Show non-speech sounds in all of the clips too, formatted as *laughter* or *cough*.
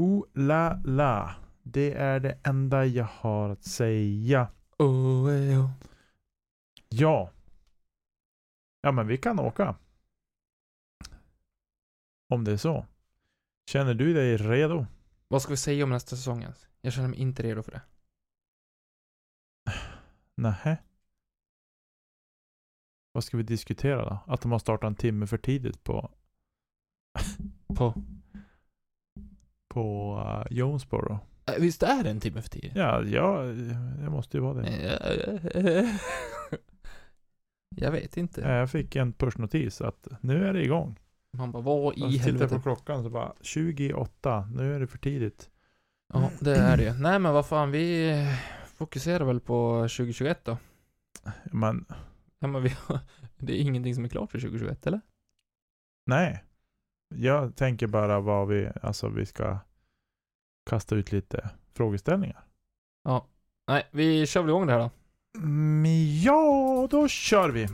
Oh la la. Det är det enda jag har att säga. Oh, eh, oh. Ja. Ja men vi kan åka. Om det är så. Känner du dig redo? Vad ska vi säga om nästa säsong ens? Jag känner mig inte redo för det. *sighs* Nähä. Vad ska vi diskutera då? Att de har startat en timme för tidigt på På... på uh, Jonesboro. Äh, Visst är det en timme för tidigt? Ja, ja, det måste ju vara det. *laughs* Jag vet inte. Jag fick en pushnotis att nu är det igång. Man bara, vad i tittar på helvete? klockan så bara 28, nu är det för tidigt. Ja, det är det ju. Nej men vad fan, vi fokuserar väl på 2021 då. Men Ja, men vi, *laughs* det är ingenting som är klart för 2021, eller? nej. Jag tänker bara vad vi, alltså vi ska kasta ut lite frågeställningar. Ja. Nej, vi kör väl igång det här då. Mm, ja, då kör vi.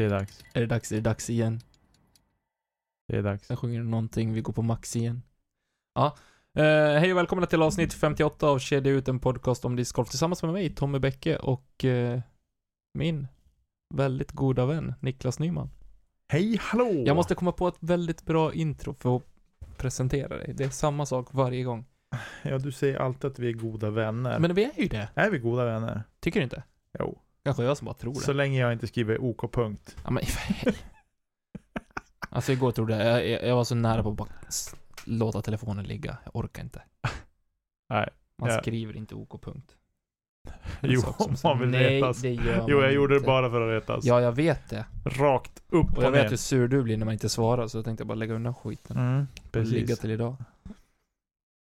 Det är dags. Är det dags? Är det dags igen? Det är dags. Sen sjunger någonting, vi går på max igen. Ja. Eh, hej och välkomna till avsnitt 58 av Kedja ut, en podcast om discgolf tillsammans med mig, Tommy Bäcke och eh, min väldigt goda vän, Niklas Nyman. Hej, hallå! Jag måste komma på ett väldigt bra intro för att presentera dig. Det är samma sak varje gång. Ja, du säger alltid att vi är goda vänner. Men vi är ju det. Är vi goda vänner? Tycker du inte? Jo. Kanske jag som bara tror det. Så länge jag inte skriver OK punkt. Ja, men Alltså igår trodde jag, jag, jag var så nära på att bara låta telefonen ligga. Jag orkar inte. Nej. Man Ja. skriver inte OK punkt. Jo, om man vill Nej, retas. det gör Jo, man jag gjorde det inte. bara för att retas. Ja, jag vet det. Rakt upp Och och, jag ner. vet hur sur du blir när man inte svarar, så jag tänkte bara lägga undan skiten. Mm, Och ligga precis. till idag.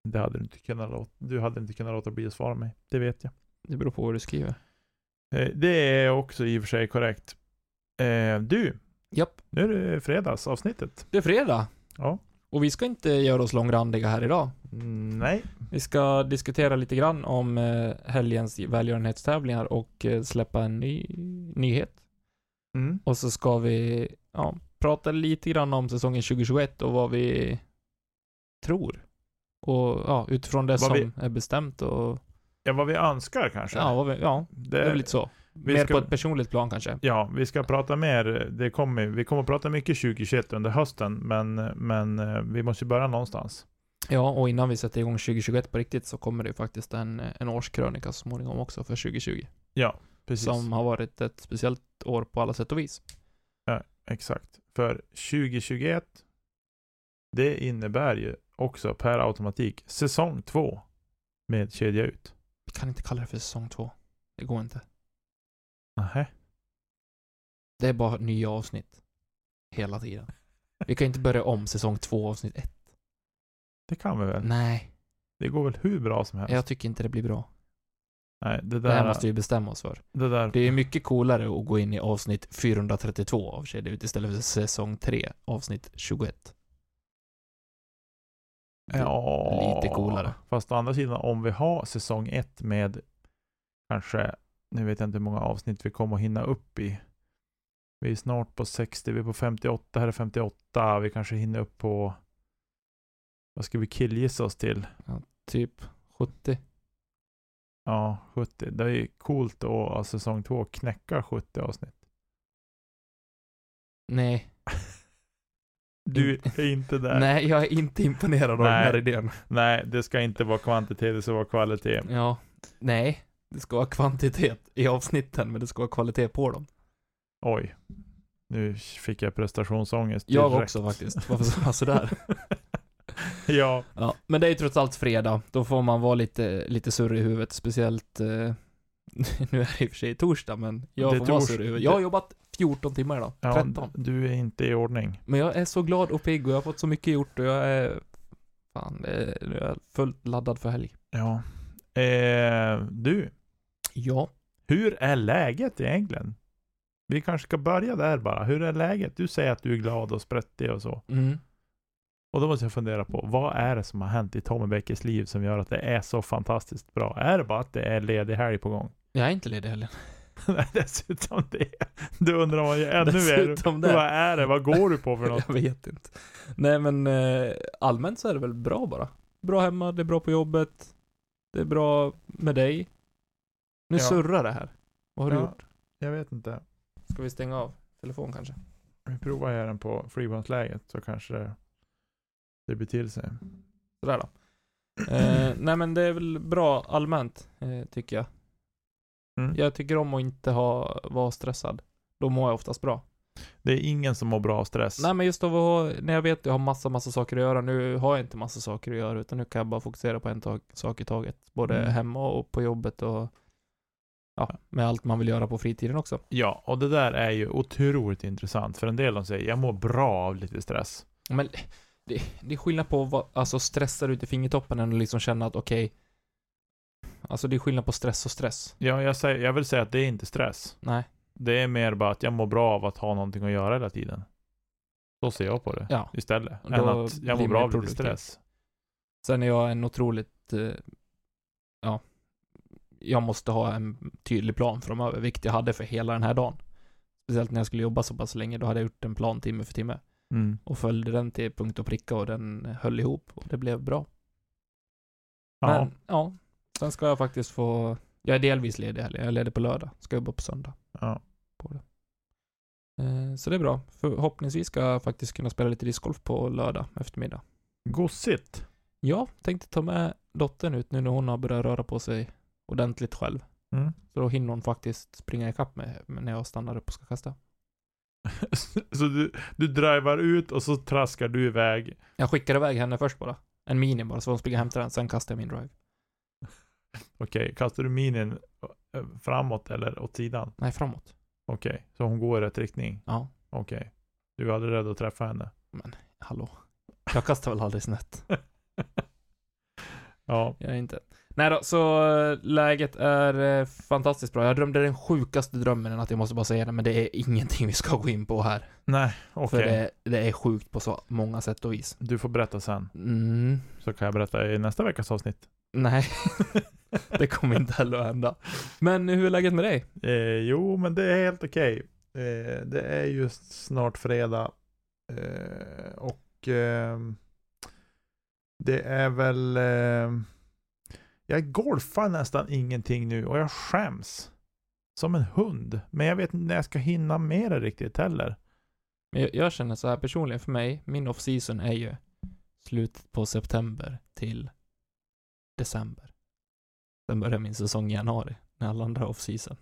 Det hade du inte kunnat låta, du hade inte kunnat låta bli att svara mig. Det vet jag. Det beror på vad du skriver. Eh, Det är också i och för sig korrekt. Eh, du, Japp. nu är det fredagsavsnittet. Det är fredag. Ja. Och vi ska inte göra oss långrandiga här idag. Mm, nej. Vi ska diskutera lite grann om eh, helgens välgörenhetstävlingar och släppa en ny nyhet. Mm. Och så ska vi, ja, prata lite grann om säsongen 2021 och vad vi tror. Och ja, utifrån det Vad som vi- är bestämt och, Ja, vad vi önskar kanske. ja, vi, ja, det är väl lite så. Mer ska- på ett personligt plan kanske. Ja, vi ska prata mer. Det kommer, vi kommer att prata mycket 2021 under hösten, men, men eh, vi måste börja någonstans. Ja, och innan vi sätter igång 2021 på riktigt så kommer det ju faktiskt en, en årskrönika så småningom också för 2020. Ja, precis. Som har varit ett speciellt år på alla sätt och vis. Exakt. För 2021, det innebär ju också per automatik säsong två med kedja ut. Vi kan inte kalla det för säsong två. Det går inte. Nähä. Det är bara nya avsnitt. Hela tiden. Vi kan inte börja om säsong två avsnitt ett. Det kan vi väl? Nej, Det går väl hur bra som helst? jag tycker inte det blir bra. Nej, det Det här där, måste vi bestämma oss för. det där, Det är mycket coolare att gå in i avsnitt 432 av Kedja ut istället för säsong 3, avsnitt 21. Ja, lite coolare. Fast å andra sidan, om vi har säsong ett med kanske, nu vet jag inte hur många avsnitt vi kommer att hinna upp i. Vi är snart på 60, vi är på 58, här är 58, vi kanske hinner upp på, vad ska vi killgissa oss till? Typ 70. Ja, 70. Det är ju coolt att säsong två knäcka 70 avsnitt. Nej. Du är inte där. Nej, jag är inte imponerad av den här idén. Nej, det ska inte vara kvantitet, det ska vara kvalitet. Ja. Nej. Det ska vara kvantitet i avsnitten, men det ska vara kvalitet på dem. Oj. Nu fick jag prestationsångest Jag direkt. också faktiskt. Varför sa jag sådär? *laughs* ja, Ja, men det är ju trots allt fredag. Då får man vara lite, lite surrig i huvudet, speciellt eh, *laughs* nu är det i och för sig torsdag, men jag Det får vara surrig i huvudet. Jag har jobbat 14 timmar idag. ja 13. du är inte i ordning. Men jag är så glad och pigg och jag har fått så mycket gjort och jag är... Fan, är, nu är jag fullt laddad för helg. Ja. Eh, du, Ja. hur är läget egentligen? Vi kanske ska börja där bara. Hur är läget? Du säger att du är glad och sprättig och så. Mm. Och då måste jag fundera på, vad är det som har hänt i Tommy Bäckes liv som gör att det är så fantastiskt bra? Är det bara att det är ledig helg på gång? Jag är inte ledig heller. *laughs* Nej, dessutom det. Du undrar man ju ännu Dessutom mer. det. Vad är det? Vad går du på för *laughs* något? Jag vet inte. Nej men eh, allmänt så är det väl bra bara. Bra hemma, det är bra på jobbet. Det är bra med dig. Nu Ja. surrar det här. Vad har du Ja. gjort? Jag vet inte. Ska vi stänga av telefon kanske? Vi provar här den på freebandsläget så kanske det, det blir till sig. Sådär då. Eh, nej men det är väl bra allmänt, eh, tycker jag. Mm. Jag tycker om att inte ha, vara stressad. Då mår jag oftast bra. Det är ingen som mår bra av stress. Nej men just av att när jag vet att jag har massa, massa saker att göra. Nu har jag inte massa saker att göra, utan nu kan jag bara fokusera på en tag, sak i taget. Både Mm. hemma och på jobbet och ja, med allt man vill göra på fritiden också. Ja, och det där är ju otroligt intressant. För en del de säger, jag mår bra av lite stress. Men det, det är skillnad på att alltså stressa ut i fingertoppen än att liksom känna att okej, alltså det är skillnad på stress och stress. Ja, jag, säger, jag vill säga att det är inte stress. Nej. Det är mer bara att jag mår bra av att ha någonting att göra hela tiden. Så ser jag på det Ja. istället. Då Än att jag mår bra av lite stress. Sen är jag en otroligt, eh, ja, jag måste ha en tydlig plan framöver, vilket jag hade för hela den här dagen. Speciellt när jag skulle jobba så pass länge, då hade jag gjort en plan timme för timme. Mm. Och följde den till punkt och pricka och den höll ihop och det blev bra. Ja. Men, ja. Sen ska jag faktiskt få, jag är delvis ledig helgen, jag är ledig på lördag, ska jobba på söndag. ja. På det. Eh, så det är bra. Förhoppningsvis ska jag faktiskt kunna spela lite discgolf på lördag eftermiddag. Gossigt. Ja, tänkte ta med dottern ut nu när hon har börjat röra på sig ordentligt själv. Mm. Så då hinner hon faktiskt springa ikapp med när jag stannar upp och ska kasta. *laughs* så du, du driver ut och så traskar du iväg. Jag skickar iväg henne först bara. En mini bara, så hon springer och hämtar den, sen kastar jag min drive. Okej, kastar du minin eh, framåt eller åt sidan? Nej, framåt. Okej, så hon går i rätt riktning? Ja, Okej. Du är aldrig rädd att träffa henne? hallå. Jag kastar väl aldrig snett. *laughs* Ja. Jag är inte. Nej då, så eh, läget är eh, fantastiskt bra. Jag drömde den sjukaste drömmen, att jag måste bara säga det, men det är ingenting vi ska gå in på här. Nej, okej. För det, det är sjukt på så många sätt och vis. Du får berätta sen. Mm, Så kan jag berätta i nästa veckas avsnitt. Nej. *laughs* det kommer inte heller att hända. Men hur är läget med dig? Eh, jo, men det är helt okej. Eh, det är ju snart fredag. Eh, och ehm, det är väl... ehm, jag golfar nästan ingenting nu och jag skäms. Som en hund. Men jag vet inte när jag ska hinna med det riktigt heller. Jag, jag känner så här personligen för mig, min off-season är ju slutet på september till december. Sen börjar min säsong i januari, när alla andra off-season.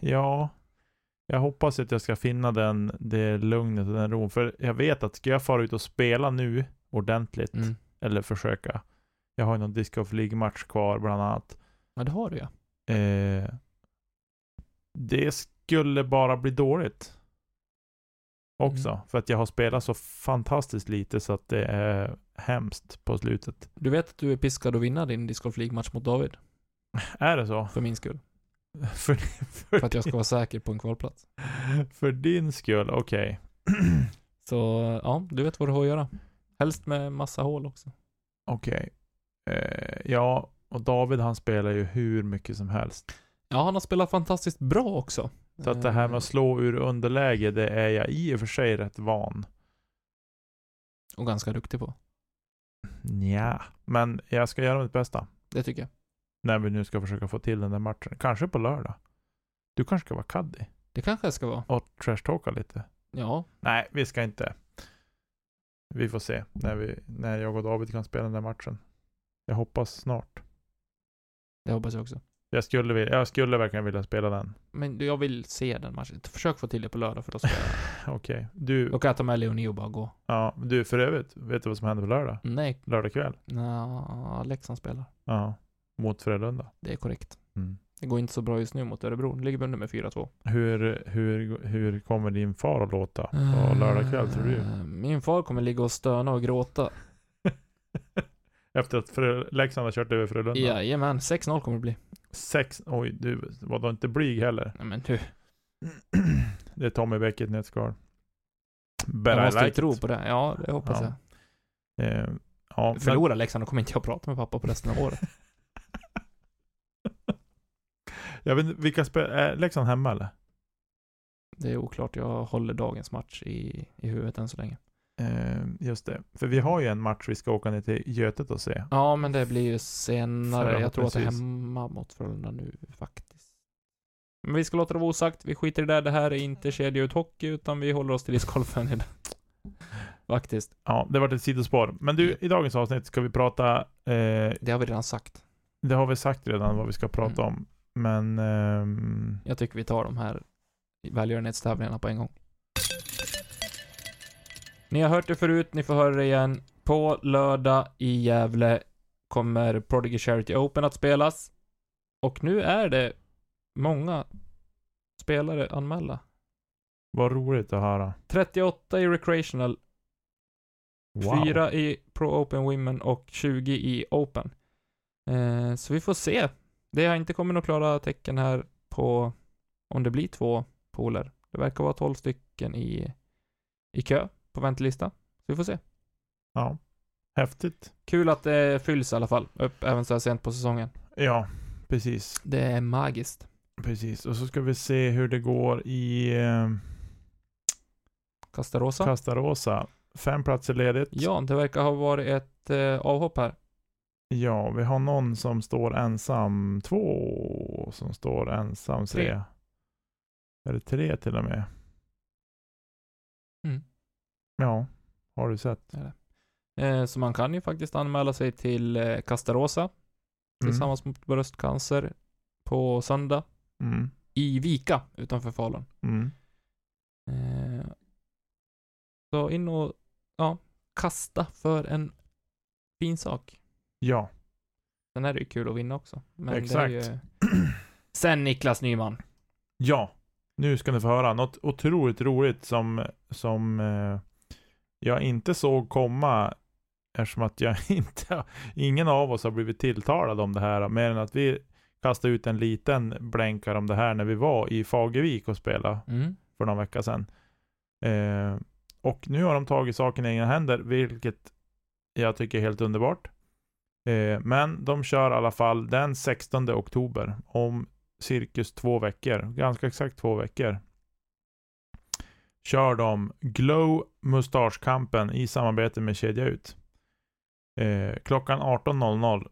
Ja, jag hoppas att jag ska finna den, det lugnet och den ron. För jag vet att ska jag fara ut och spela nu ordentligt, Mm. eller försöka. Jag har ju någon Disc Golf League-match kvar bland annat. Ja, det har du ja. Eh, det skulle bara bli dåligt. Också. Mm. För att jag har spelat så fantastiskt lite så att det är hemskt på slutet. Du vet att du är piskad att vinna din Disc Golf League-match mot David, *laughs* Är det så? för min skull. *laughs* för, för, För att jag ska vara säker på en kvalplats. *laughs* för din skull, okej. *clears throat* Så, ja, du vet vad du har att göra. Helst med massa hål också. Okej. Eh, ja, och David han spelar ju hur mycket som helst. Ja, han har spelat fantastiskt bra också. Så att det här med att slå ur underläge, det är jag i och för sig rätt van. Och ganska duktig på. Nja, men jag ska göra mitt bästa. Det tycker jag. När vi nu ska försöka få till den där matchen. Kanske på lördag. Du kanske ska vara caddy Det kanske jag ska vara. och trashtalka lite. Ja, Nej, vi ska inte. Vi får se när, vi, när jag och David kan spela den där matchen. Jag hoppas snart. det hoppas jag också. Jag skulle, vilja, jag skulle verkligen vilja spela den. Men jag vill se den matchen. Försök få till det på lördag för då ska jag... *laughs* Okej. Du, Då kan jag ta med Leonie och bara gå. ja, du för övrigt, vet du vad som händer på lördag? Nej, Lördag kväll? nja, Leksand spelar. Ja. Mot Frölunda. Det är korrekt. Mm. Det går inte så bra just nu mot Örebro. Det ligger under med 4-2. Hur, hur, hur kommer din far att låta på lördag kväll tror du? Eh, Min far kommer ligga och stöna och gråta. Efter att Frö, Leksand har kört över Frölunda? Jajamän, 6-0 kommer det bli. Sex, oj du var då inte blyg heller. Nej men du, *clears throat* Det är Tommy i ett. But jag måste ju like tro it. på det. Ja, det hoppas Ja. jag. Eh, ja, men, Förlorar Leksand, då kommer inte jag prata med pappa på resten av året. *laughs* jag vet vilka spel, är Leksand hemma eller? Det är oklart. Jag håller dagens match i, i huvudet än så länge. Eh, just det. För vi har ju en match vi ska åka ner till Götet och se. Ja, men det blir ju senare. Jag tror att det är hemma mot Frölunda nu faktiskt. Men vi ska låta det vara osagt. Vi skiter i det. Det här är inte kedja ut hockey, utan vi håller oss till discgolfen idag. *laughs* Faktiskt. Ja, det var ett sidospår. Men du, i dagens avsnitt ska vi prata, eh, Det har vi redan sagt. det har vi sagt redan vad vi ska prata Mm. om. Men ehm, Jag tycker vi tar de här välgörenhetstävlingarna på en gång. Ni har hört det förut, ni får höra det igen. På lördag i Gävle kommer Prodigy Charity Open att spelas. Och nu är det många spelare anmälda. vad roligt att höra. 38 i Recreational, Wow. 4 i Pro Open Women och 20 i Open. Eh, så vi får se. Det har inte kommit några klara tecken här på om det blir två pooler. Det verkar vara 12 stycken i, i kö på väntelista. Så vi får se. Ja, häftigt. Kul att det fylls i alla fall, upp även så här sent på säsongen. Ja, precis. Det är magiskt. Precis. Och så ska vi se hur det går i eh, Castarosa? Castarosa. Fem platser ledigt. ja, det verkar ha varit ett eh, avhopp här. Ja, vi har någon som står ensam. Två som står ensam. Tre. Det tre till och med? Mm. Ja, har du sett? Eh, så man kan ju faktiskt anmäla sig till eh, Castarosa tillsammans mot bröstcancer på söndag Mm. i Vika utanför Falun. Mm. Eh, så in och ja, kasta för en fin sak. Ja, Sen är det ju kul att vinna också. Exakt. Ju... *clears throat* Sen Niklas Nyman. ja. Nu ska ni få höra något otroligt roligt som, som eh, jag inte såg komma eftersom att jag *laughs* inte, ingen av oss har blivit tilltalad om det här mer än att vi kastade ut en liten blänkare om det här när vi var i Fagervik och spelade Mm. för någon vecka sedan. Eh, och nu har de tagit saken i egna händer, vilket jag tycker är helt underbart. Eh, men de kör i alla fall den 16 oktober, om cirkus två veckor, ganska exakt två veckor. Kör de Glow Mustaschkampen i samarbete med Kedja Ut. Eh, klockan 18.00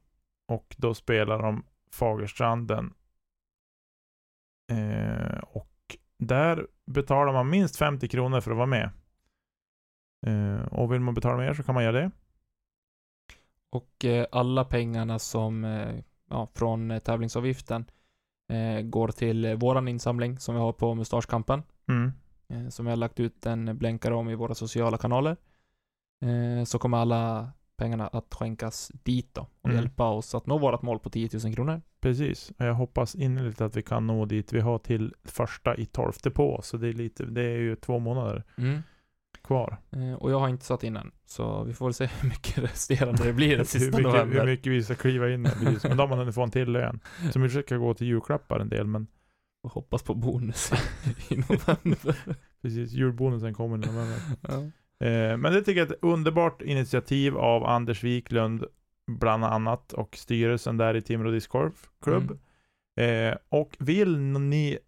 och då spelar de Fagerstranden. Eh, och där betalar man minst 50 kronor för att vara med. Eh, och vill man betala mer så kan man göra det. Och eh, alla pengarna som, eh, ja, från eh, tävlingsavgiften går till våran insamling som vi har på Mustaschkampen. Mm. Eh, som vi har lagt ut en blänkare om i våra sociala kanaler. Eh, så kommer alla pengarna att skänkas dit då och Mm. hjälpa oss att nå vårt mål på 10 000 kronor. Precis. Och jag hoppas innerligt att vi kan nå dit. Vi har till första i tolfte på så det är lite, det är ju två månader kvar. Eh, och jag har inte satt in än, så vi får väl se *laughs* hur mycket resterande det blir den *laughs* hur, sista mycket, november. hur mycket vi ska kliva in. Precis. *laughs* Men då har man hunnit få en till lön. Som försöker gå till julklappar en del, men Och hoppas på bonus *laughs* i november. precis, julbonusen kommer i november. ja. Eh, men det tycker jag är ett underbart initiativ av Anders Wiklund bland annat och styrelsen där i Timrå Discgolf Club. Mm. Eh, och vill ni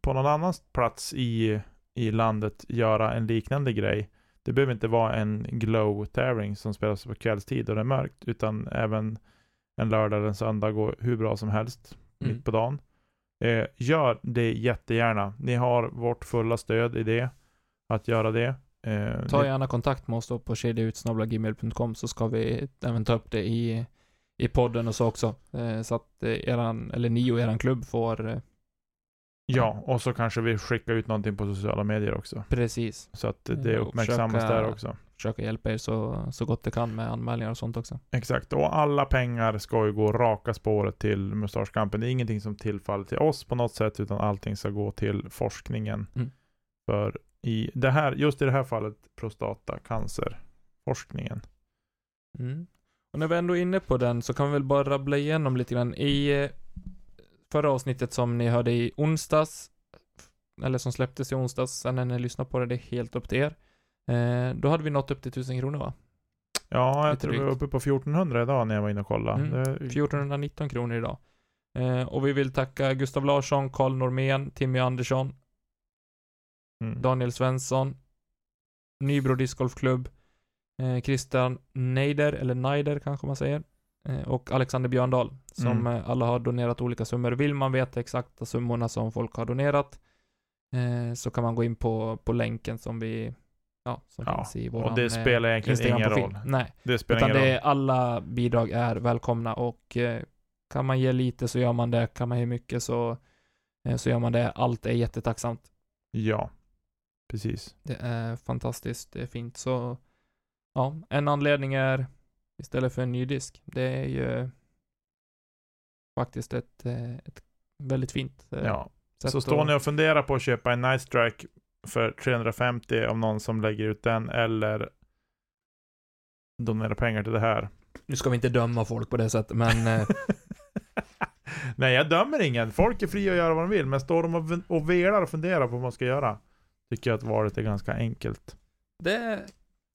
på någon annan plats i, i landet göra en liknande grej. Det behöver inte vara en glow-tävling som spelas på kvällstid och det är mörkt, utan även en lördag eller en söndag går hur bra som helst Mm. mitt på dagen. Eh, gör det jättegärna. Ni har vårt fulla stöd i det, att göra det. Eh, Ta gärna kontakt med oss då på kedjautsnabblagmail.com så ska vi även ta upp det i, i podden och så också. Eh, så att eh, eran, eller ni och eran klubb får eh, Ja, och så kanske vi skickar ut någonting på sociala medier också. precis Så att det Mm, och uppmärksammas försöka- där också. Försöka hjälpa er så, så gott det kan med anmälningar och sånt också. Exakt, och alla pengar ska ju gå raka spåret till Mustaschkampen. Det är ingenting som tillfaller till oss på något sätt, utan allting ska gå till forskningen. Mm. För i det här, just i det här fallet, prostatacancerforskningen. Mm. Och när vi ändå är inne på den så kan vi väl bara rabbla igenom lite grann. I eh, förra avsnittet som ni hörde i onsdags, eller som släpptes i onsdags, sen när ni lyssnar på det, det är helt upp till er. Eh, då hade vi nått upp till 1000 kronor va? Ja, jag Lite tror vi var drygt. uppe på 1400 idag när jag var inne och kollade. Mm, Det, 1419 kronor idag. Eh, och vi vill tacka Gustav Larsson, Karl Normén, Timmy Andersson, mm. Daniel Svensson, Nybro Discgolfklubb, eh, Christian Neider, eller Neider kanske man säger, eh, och Alexander Björndal, som Mm. eh, alla har donerat olika summor. Vill man veta exakta summorna som folk har donerat, eh, så kan man gå in på, på länken som vi, ja, som Ja, finns i våran och det eh, spelar egentligen ingen roll. Nej, Det spelar utan ingen det roll. är, alla bidrag är välkomna och eh, kan man ge lite så gör man det, kan man ge mycket så, eh, så gör man det. Allt är jättetacksamt. Ja, precis. Det är fantastiskt, det är fint. Så ja, en anledning är istället för en ny disk. Det är ju faktiskt ett, ett väldigt fint Ja. sätt Så står att- ni och funderar på att köpa en Nice Strike för 350 av någon som lägger ut den, eller donera pengar till det här. Nu ska vi inte döma folk på det sättet, men eh, *laughs* Nej, jag dömer ingen. Folk är fria att göra vad de vill, men står de och, och velar och funderar på vad man ska göra, tycker jag att valet är ganska enkelt. det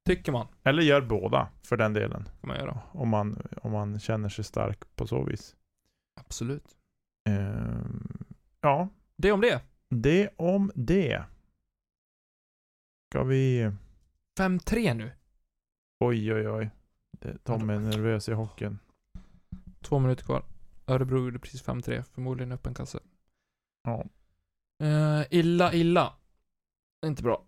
tycker man Eller gör båda, för den delen. kan man göra. Om man, om man känner sig stark på så vis. Absolut. Ehm, ja, Det om det. det om det. Ska vi... 5-3 nu. Oj, oj, oj. Det- Tommy är nervös i hockeyn. Två minuter kvar. Örebro gjorde precis 5-3, förmodligen öppen kasse. Ja. Uh, illa, illa. Inte bra.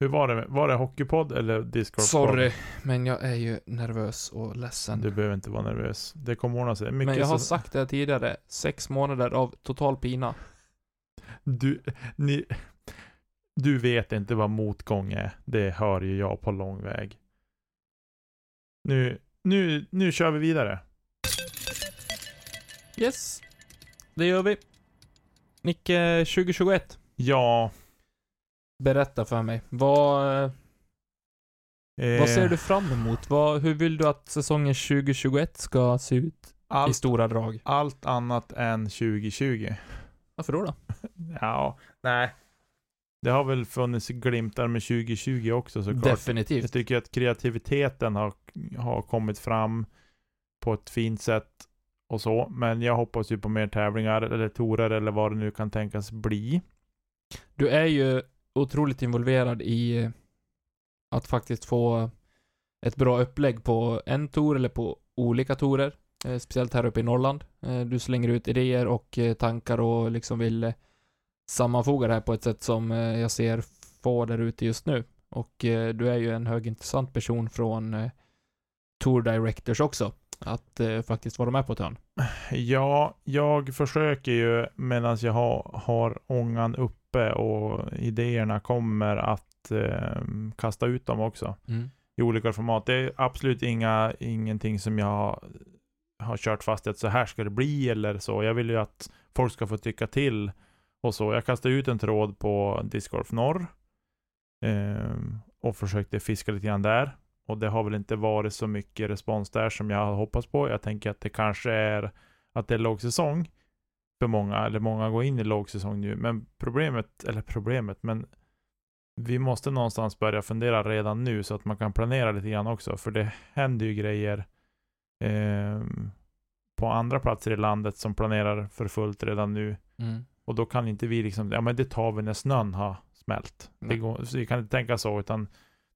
Hur var det? Var det hockeypodd eller discord Sorry, men jag är ju nervös och ledsen. Du behöver inte vara nervös. Det kommer ordna sig. Mycket men jag har så- sagt det tidigare, sex månader av total pina. Du, ni, du vet inte vad motgång är. Det hör ju jag på lång väg. Nu, nu, nu kör vi vidare. Yes, det gör vi. Nicke, 2021. Ja. Berätta för mig. Vad, eh, Eh, vad ser du fram emot? Vad, hur vill du att säsongen 2021 ska se ut i Allt, stora drag? allt annat än 2020. Varför då? då? *laughs* Ja, nej. Det har väl funnits glimtar med 2020 också såklart. Jag Definitivt. tycker att kreativiteten har, har kommit fram på ett fint sätt och så. Men jag hoppas ju på mer tävlingar eller torer eller vad det nu kan tänkas bli. Du är ju otroligt involverad i eh, att faktiskt få ett bra upplägg på en tour eller på olika torer. Eh, speciellt här uppe i Norrland. Eh, du slänger ut idéer och tankar och liksom vill eh, sammanfoga det här på ett sätt som eh, jag ser få där ute just nu. Och eh, du är ju en högintressant person från eh, Tour Directors också. Att faktiskt vara med på ett hörn. Ja, jag försöker ju medan jag har, har ångan uppe och idéerna kommer att eh, kasta ut dem också i olika format. Det är absolut inga, ingenting som jag har kört fast i att så här ska det bli eller så. Jag vill ju att folk ska få tycka till och så. Jag kastade ut en tråd på Discgolf Norr ehm, och försökte fiska lite grann där. Och det har väl inte varit så mycket respons där som jag hade hoppats på. Jag tänker att det kanske är att det är lågsäsong för många, eller många går in i lågsäsong nu. Men problemet, eller problemet, men vi måste någonstans börja fundera redan nu så att man kan planera lite grann också. För det händer ju grejer eh, på andra platser i landet som planerar för fullt redan nu. Mm. Och då kan inte vi liksom, ja men det tar vi när snön har smält. Det går, så vi kan inte tänka så, utan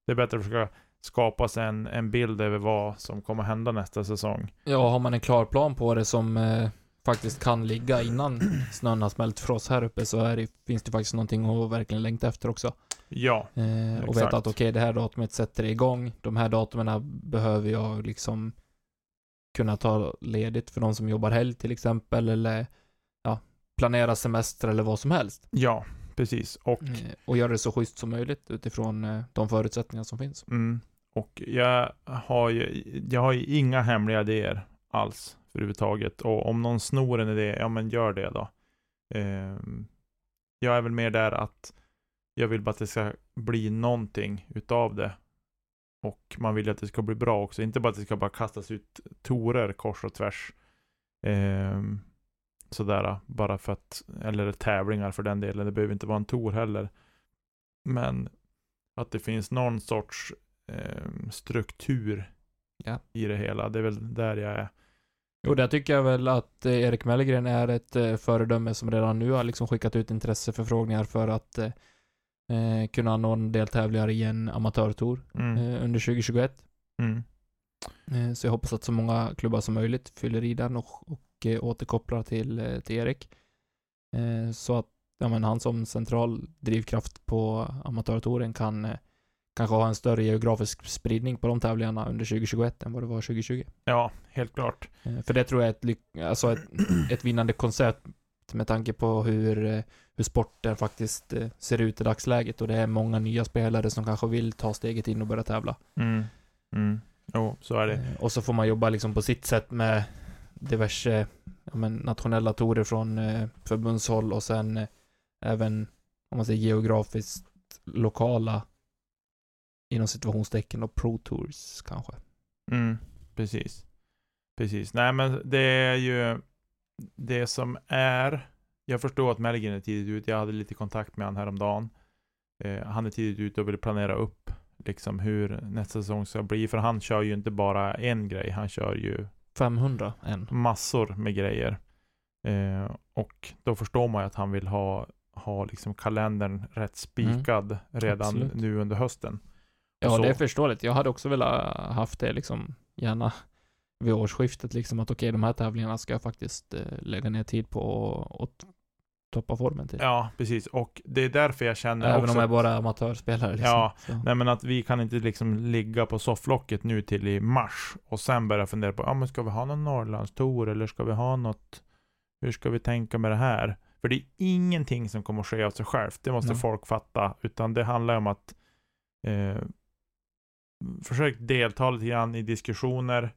det är bättre att försöka skapa sig en, en bild över vad som kommer hända nästa säsong. Ja, har man en klar plan på det som eh, faktiskt kan ligga innan *clears throat* snön har smält för oss här uppe så är det, finns det faktiskt någonting att verkligen längta efter också. Ja, Eh, och Exakt. veta att okej, det här datumet sätter igång. De här datumen behöver jag liksom kunna ta ledigt för de som jobbar helg till exempel eller planera semester eller vad som helst. Ja, precis. Och, Eh, Och göra det så schysst som möjligt utifrån eh, de förutsättningar som finns. mm, och jag har ju jag har ju inga hemliga idéer alls överhuvudtaget. Och om någon snor en idé, ja men gör det då. Ehm, jag är väl mer där att jag vill bara att det ska bli någonting utav det. Och man vill att det ska bli bra också. Inte bara att det ska bara kastas ut torer kors och tvärs. Ehm, sådär, bara för att, eller tävlingar för den delen. Det behöver inte vara en tor heller. Men att det finns någon sorts ehm, struktur Ja. i det hela. Det är väl där jag är. Jo, där tycker jag väl att eh, Erik Mellgren är ett eh, föredöme som redan nu har liksom skickat ut intresseförfrågningar för att eh, eh, kunna nå en deltävlingar i en amatörtour Mm. eh, under 2021. Mm. Eh, så jag hoppas att så många klubbar som möjligt fyller i den och, och eh, återkopplar till, eh, till Erik. Eh, så att ja, men han som central drivkraft på amatörtouren kan eh, kanske ha en större geografisk spridning på de tävlingarna under 2021 än vad det var 2020. Ja, helt klart. För det tror jag är ett, alltså ett, *clears throat* ett vinnande koncept med tanke på hur, hur sporten faktiskt ser ut i dagsläget och det är många nya spelare som kanske vill ta steget in och börja tävla. Mm. Mm. Jo, så är det. Och så får man jobba liksom på sitt sätt med diverse ja, men, nationella torer från eh, förbundshåll och sen eh, även, om man säger geografiskt, lokala inom situationstecken och pro tours kanske. Mm, precis. Precis. Nej, men det är ju det som är. Jag förstår att Melgren är tidigt ute. Jag hade lite kontakt med honom häromdagen. Eh, han är tidigt ute och vill planera upp liksom hur nästa säsong ska bli. För han kör ju inte bara en grej. Han kör ju 500 än. massor med grejer. Eh, och då förstår man ju att han vill ha, ha liksom kalendern rätt spikad redan Absolut. nu under hösten. Ja, Så- det är förståeligt. Jag hade också velat haft det liksom, gärna vid årsskiftet liksom, att okej, de här tävlingarna ska jag faktiskt eh, lägga ner tid på och, och toppa formen till. Ja, precis. Och det är därför jag känner Även också om jag bara är amatörspelare liksom. Ja, Så. Nej men att vi kan inte liksom ligga på sofflocket nu till i mars och sen börja fundera på, ja men ska vi ha någon Norrlandstour eller ska vi ha något, hur ska vi tänka med det här? För det är ingenting som kommer att ske av sig självt, det måste Nej. folk fatta, utan det handlar om att eh, försök delta lite grann i diskussioner,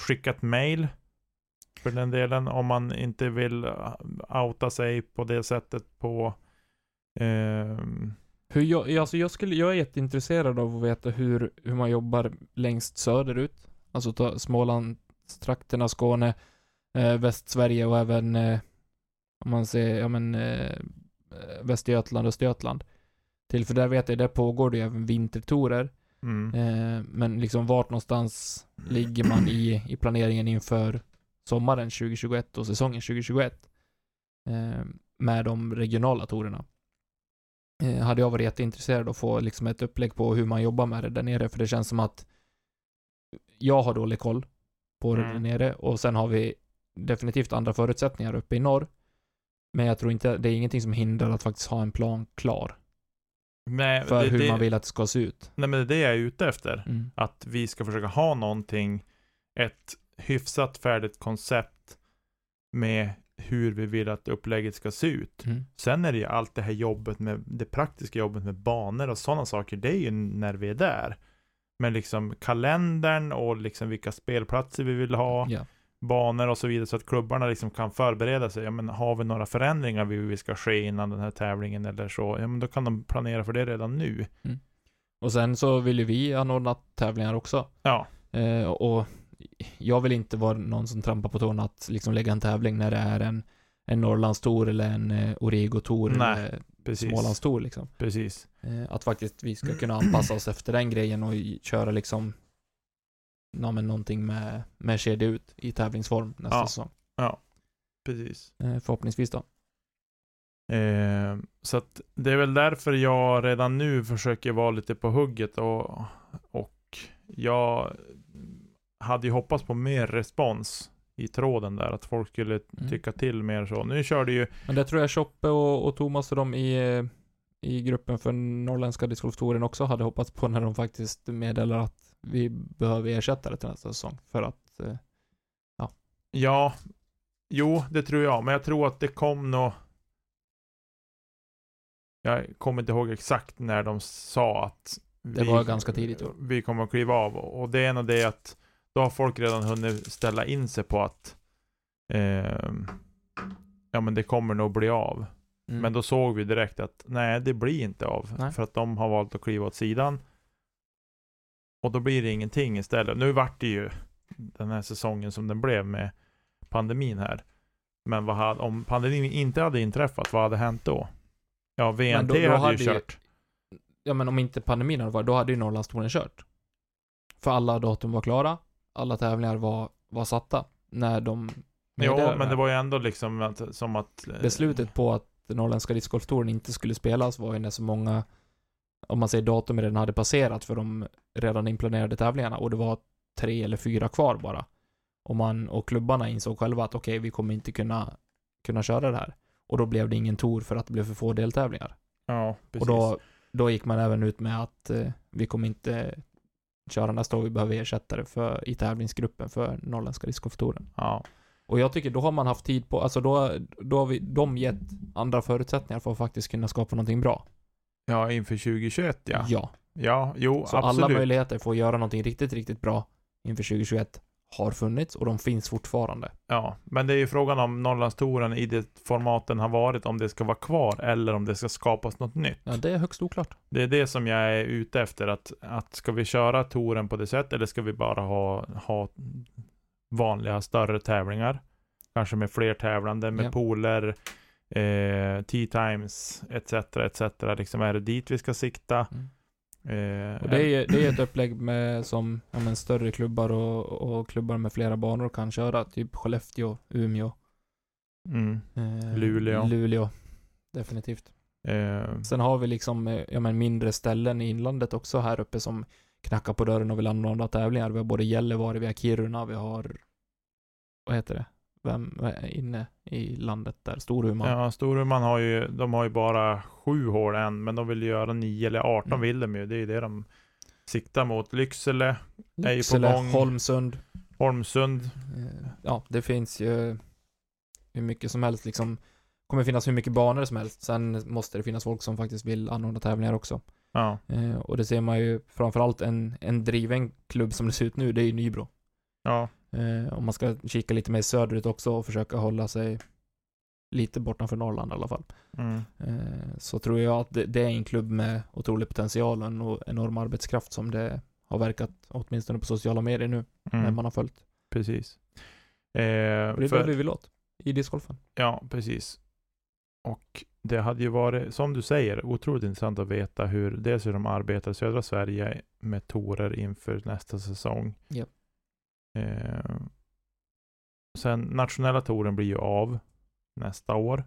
skicka ett mail för den delen om man inte vill uh, outa sig på det sättet på ehm, Hur jag, alltså jag, skulle, jag är jätteintresserad av att veta hur, hur man jobbar längst söderut. Alltså ta Smålandstrakterna, Skåne, eh, Västsverige och även, eh, om man ser, ja men, eh, Västergötland och Östergötland. Till, för där vet jag, där pågår det ju även vintertorer. mm. Eh, men liksom vart någonstans ligger man i, i planeringen inför sommaren 2021 och säsongen 2021? Eh, med de regionala torerna. Eh, hade jag varit jätteintresserad av att få liksom ett upplägg på hur man jobbar med det där nere, för det känns som att jag har dålig koll på det Mm. där nere och sen har vi definitivt andra förutsättningar uppe i norr. Men jag tror inte, det är ingenting som hindrar att faktiskt ha en plan klar Nej, för det, hur det, man vill att det ska se ut. Nej men det är det jag är ute efter. Mm. Att vi ska försöka ha någonting, ett hyfsat färdigt koncept med hur vi vill att upplägget ska se ut. Mm. Sen är det ju allt det här jobbet med det praktiska jobbet med banor och sådana saker. Det är ju när vi är där. Men liksom kalendern och liksom vilka spelplatser vi vill ha, Ja. banor och så vidare så att klubbarna liksom kan förbereda sig. Ja men har vi några förändringar vi vill ska ske innan den här tävlingen eller så, ja men då kan de planera för det redan nu. Och sen så vill ju vi anordna tävlingar också. Ja, Eh, och jag vill inte vara någon som trampar på tårna att liksom lägga en tävling när det är en, en Norrlandstour eller en eh, Origo-tour eller precis. Smålandstour liksom. Precis. Eh, att faktiskt vi ska kunna anpassa oss efter den grejen och köra liksom ja, men någonting med, med kedja ut i tävlingsform nästa Ja. säsong. Precis. Eh, förhoppningsvis då. Eh, så att det är väl därför jag redan nu försöker vara lite på hugget och, och jag hade ju hoppats på mer respons i tråden där, att folk skulle Mm. tycka till mer så. Nu körde ju, Men det tror jag Choppe och, och Thomas och de i, eh, i gruppen för norrländska discgolftouren också hade hoppats på när de faktiskt meddelar att vi behöver ersättare till nästa säsong för att eh, Ja, jo, det tror jag. Men jag tror att det kom nog... Jag kommer inte ihåg exakt när de sa att Det var ganska tidigt då. vi kommer att kliva av. Och det är nog det att då har folk redan hunnit ställa in sig på att ehm, ja men det kommer nog bli av. Mm. Men då såg vi direkt att nej, det blir inte av. Nej. För att de har valt att kliva åt sidan. Och då blir det ingenting istället. Nu vart det ju den här säsongen som den blev med pandemin här. Men vad hade, om pandemin inte hade inträffat, vad hade hänt då? Ja, VNT då- då hade, hade ju ju- kört. Ja men om inte pandemin hade varit, då hade ju Norrlandstouren kört. För alla datum var klara, alla tävlingar var, var satta när de Jo, meddelade men det här. var ju ändå liksom att, som att... eh, Beslutet på att norrländska discgolftouren inte skulle spelas var ju när så många, om man säger datum redan hade passerat för de redan inplanerade tävlingarna och det var tre eller fyra kvar bara. Och man, och klubbarna insåg själva att okej, vi kommer inte kunna, kunna köra det här. Och då blev det ingen tour för att det blev för få deltävlingar. Ja, precis. Och då, då gick man även ut med att eh, vi kommer inte köra nästa år, vi behöver ersättare för, i tävlingsgruppen för norrländska discgolftouren. Ja. Och jag tycker då har man haft tid på, alltså då, då har vi, de gett andra förutsättningar för att faktiskt kunna skapa någonting bra. ja, inför 2021 ja. ja. Ja, jo, Så absolut. alla möjligheter för att göra någonting riktigt, riktigt bra inför 2021 har funnits och de finns fortfarande. Ja, men det är ju frågan om Norrlandstouren i det formaten har varit, om det ska vara kvar eller om det ska skapas något nytt. Ja, det är högst oklart. Det är det som jag är ute efter, att, att ska vi köra touren på det sättet eller ska vi bara ha, ha vanliga större tävlingar? Kanske med fler tävlande, med Ja. pooler, eh, tea times, etc. etc. Liksom är det dit vi ska sikta? Mm. Eh, Och det är det är ett upplägg med, som ja, men större klubbar och, och klubbar med flera banor kan köra. Typ Skellefteå, Umeå, mm, eh, Luleå. Luleå. Definitivt. eh, Sen har vi liksom eh, ja, men mindre ställen i inlandet också här uppe som knackar på dörren och vill anordna tävlingar. Vi har både Gällivare, vi har Kiruna, vi har vad heter det? Vem är inne i landet där? Storuman. Ja, Storuman har ju, de har ju bara sju hål än, men de vill göra nio eller 18 Mm. vill de ju. Det är ju det de siktar mot. Lycksele, är ju på Lycksele, gång. Holmsund. Holmsund. Eh, Ja, det finns ju hur mycket som helst liksom. kommer finnas hur mycket banor som helst. Sen måste det finnas folk som faktiskt vill anordna tävlingar också. Ja, Eh, och det ser man ju framförallt en, en driven klubb som det ser ut nu, det är ju Nybro. ja, Eh, om man ska kika lite mer söderut också och försöka hålla sig lite bortanför Norrland i alla fall. mm, Eh, så tror jag att det, det är en klubb med otrolig potential och en enorm arbetskraft som det har verkat åtminstone på sociala medier nu, när mm, man har följt. precis. Eh, Och det är det för, vi vill åt i discgolfen. ja, precis. Och det hade ju varit, som du säger, otroligt intressant att veta hur, dels hur de arbetar i södra Sverige med torer inför nästa säsong. Japp. Eh, sen nationella touren blir ju av nästa år.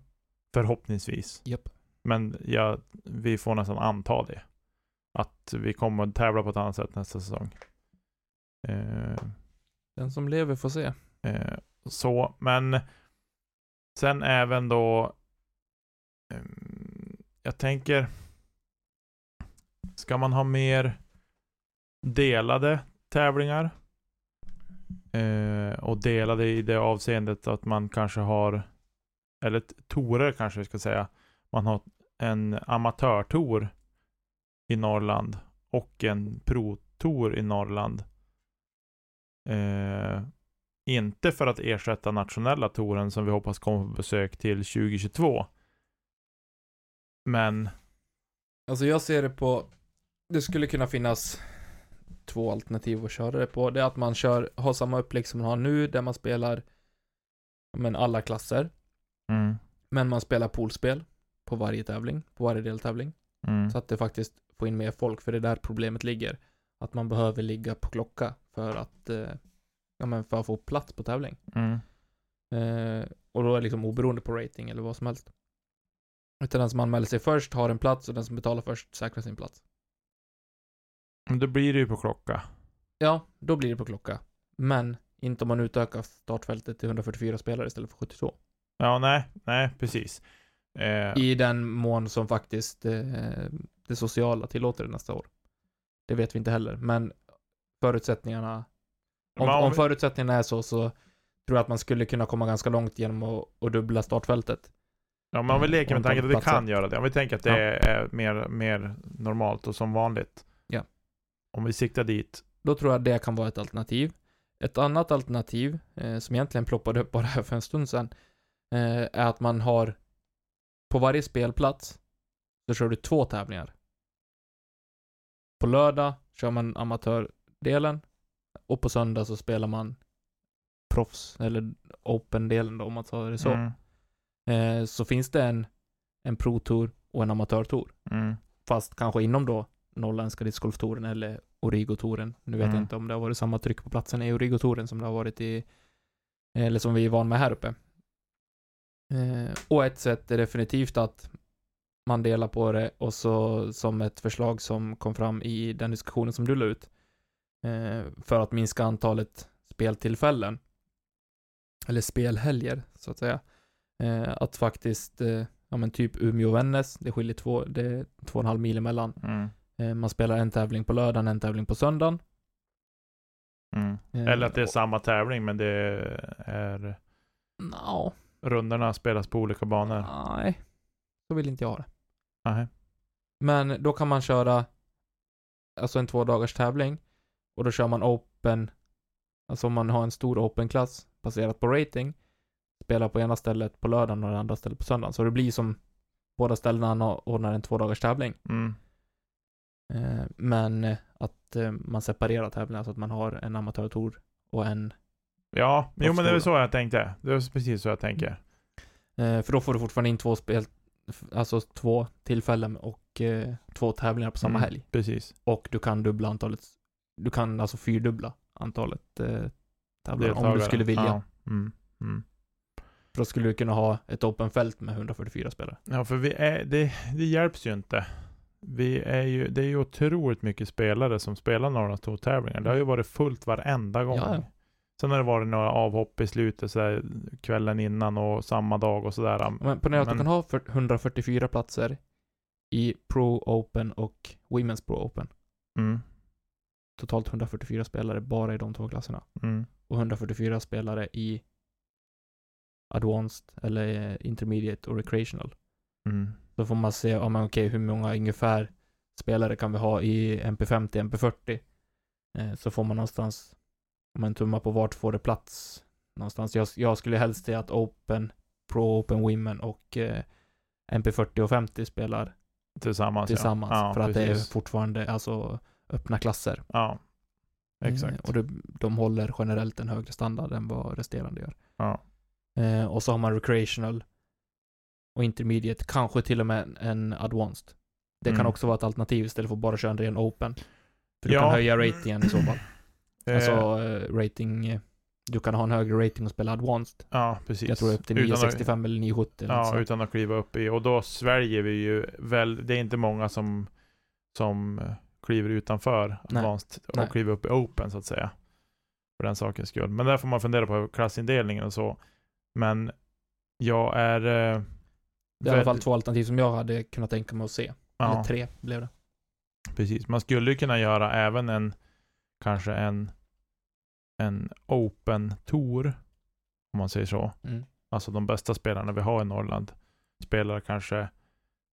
Förhoppningsvis. Japp. Men ja, vi får nästan anta det. Att vi kommer att tävla på ett annat sätt nästa säsong. Eh, Den som lever får se. eh, så, men sen även då ehm, jag tänker Ska man ha mer delade tävlingar? Eh, och delade i det avseendet att man kanske har eller torer kanske vi ska säga. Man har en amatörtour i Norrland och en pro-tour i Norrland. Eh, inte för att ersätta nationella touren som vi hoppas kommer på besök till 2022. Men Alltså jag ser det på, det skulle kunna finnas två alternativ att köra det på. Det är att man kör, har samma upplägg som man har nu, där man spelar men alla klasser. mm, Men man spelar poolspel på varje tävling, på varje deltävling. mm, Så att det faktiskt får in mer folk, för det är där problemet ligger. Att man behöver ligga på klocka för att, eh, ja men för att få plats på tävling. mm, Eh, och då är det liksom oberoende på rating eller vad som helst. Utan den som anmäler sig först har en plats och den som betalar först säkrar sin plats. Men då blir det ju på klocka. Ja, då blir det på klocka. Men inte om man utökar startfältet till 144 spelare istället för 72. Ja, nej, nej, precis. Eh, I den mån som faktiskt eh, det sociala tillåter det nästa år. Det vet vi inte heller, men förutsättningarna om, om förutsättningarna är så, så tror jag att man skulle kunna komma ganska långt genom att, att dubbla startfältet. Ja, men om vi Mm, leker med tanken att det kan göra det. Om vi tänker att det Ja. är mer, mer normalt och som vanligt. Om vi siktar dit. Då tror jag det kan vara ett alternativ. Ett annat alternativ, eh, som egentligen ploppade upp bara här *laughs* för en stund sedan, eh, är att man har på varje spelplats så kör du två tävlingar. På lördag kör man amatördelen och på söndag så spelar man proffs, eller open-delen då om man tar det så. Mm. Eh, så finns det en, en pro-tour och en amatörtour. Mm. Fast kanske inom då Norrländska discgolftouren eller Origo-touren. Nu vet Mm. jag inte om det har varit samma tryck på platsen i Origo-touren som det har varit i, eller som vi är van med här uppe. Eh, och ett sätt är definitivt att man delar på det och så som ett förslag som kom fram i den diskussionen som du la ut. Eh, för att minska antalet speltillfällen. Eller spelhelger, så att säga. Eh, att faktiskt, eh, ja men typ Umeå-Vännäs, det skiljer två, det är två och en halv mil emellan. Mm. Eh, man spelar en tävling på lördagen, en tävling på söndagen. Mm. Eh, Eller att det är samma tävling men det är Nja, rundorna spelas på olika banor. nej. Så vill inte jag ha det. Nej. Men då kan man köra alltså en två dagars tävling och då kör man open, alltså om man har en stor open-klass baserat på rating, spelar på ena stället på lördagen och det andra stället på söndagen. Så det blir som båda ställena ordnar en två dagars tävling. Mm. Eh, men eh, att eh, man separerar tävlingarna så att man har en amatörtour och en, Ja, jo men det är väl så jag tänkte. Det är precis så jag tänker. eh, för då får du fortfarande in två spel, alltså två tillfällen och två tävlingar på samma Mm, helg. Precis. Och du kan dubbla antalet, du kan alltså fyrdubbla antalet eh, tävlingar om du skulle vilja. Ja. Mm. Mm. För då skulle du kunna ha ett open fält med 144 spelare. Ja, för vi är, det, det hjälps ju inte. Vi är ju, det är ju otroligt mycket spelare som spelar Norrlands tävlingar. Det har ju varit fullt varenda gång. Ja. Sen har det varit några avhopp i slutet så där, kvällen innan och samma dag och sådär. Men ponera att du kan ha för 144 platser i Pro Open och Women's Pro Open. Mm. Totalt 144 spelare bara i de två klasserna. Mm. Och 144 spelare i Advanced eller Intermediate och Recreational. Mm. Då får man se, ja men okej, hur många ungefär spelare kan vi ha i MP50, MP40? Eh, så får man någonstans, om man tummar på vart får det plats någonstans. Jag, jag skulle helst se att Open, Pro Open Women och eh, MP40 och 50 spelar Tillsammans, tillsammans. ja. ja för att det är precis. fortfarande alltså öppna klasser. Ja. Eh, Exakt. och det, de håller generellt en högre standard än vad resterande gör. Ja. Eh, och så har man recreational och intermediate, kanske till och med en, en advanced. Det kan Mm. också vara ett alternativ istället för att bara köra en ren open. För du Ja. kan höja ratingen i så fall. Eh, Alltså eh, rating, eh, du kan ha en högre rating och spela advanced. ja, precis. Jag tror upp till Utan att- 965 eller 970 eller Ja, sånt. utan att kliva upp i. Och då sväljer vi ju väl, det är inte många som, som eh, kliver utanför Nej. advanced och Nej. kliver upp i open så att säga. För den sakens skull. Men där får man fundera på klassindelningen och så. Men jag är... Det är i alla fall två alternativ som jag hade kunnat tänka mig att se. Eller ja, tre blev det. precis. Man skulle ju kunna göra även en, kanske en, en open tour. Om man säger så. Mm. Alltså de bästa spelarna vi har i Norrland spelar kanske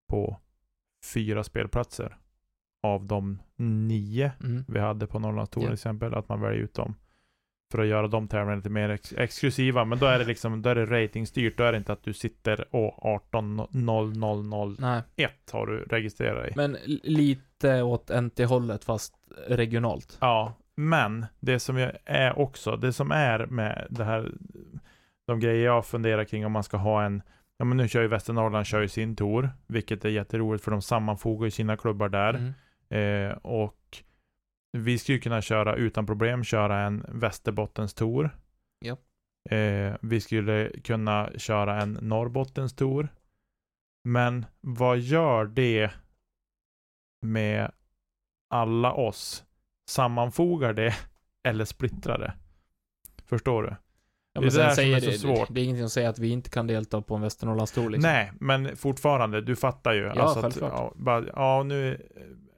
på fyra spelplatser av de nio Mm. vi hade på Norrlandstouren Ja. till exempel. Att man väljer ut dem för att göra de tävlingarna lite mer ex exklusiva. Men då är det liksom, då är det ratingstyrt. Då är det inte att du sitter och 18.0001 Nej, har du registrerat dig. men lite åt NT-hållet fast regionalt. Ja, men det som jag är också, det som är med det här, de grejer jag funderar kring om man ska ha en, ja men nu kör ju Västernorrland kör ju sin tour, vilket är jätteroligt för de sammanfogar ju sina klubbar där. Mm. Eh, och vi skulle kunna köra utan problem, köra en Västerbottens tour. Ja. Eh, vi skulle kunna köra en Norrbottens tour. Men vad gör det med alla oss? Sammanfogar det *laughs* eller splittrar det? Förstår du? Ja, Det är men det här som säger är så det, svårt. det är ingenting som säger att vi inte kan delta på en Västernorrlandstour liksom. Nej, men fortfarande, du fattar ju. Ja, att, självklart. ja, bara, ja nu,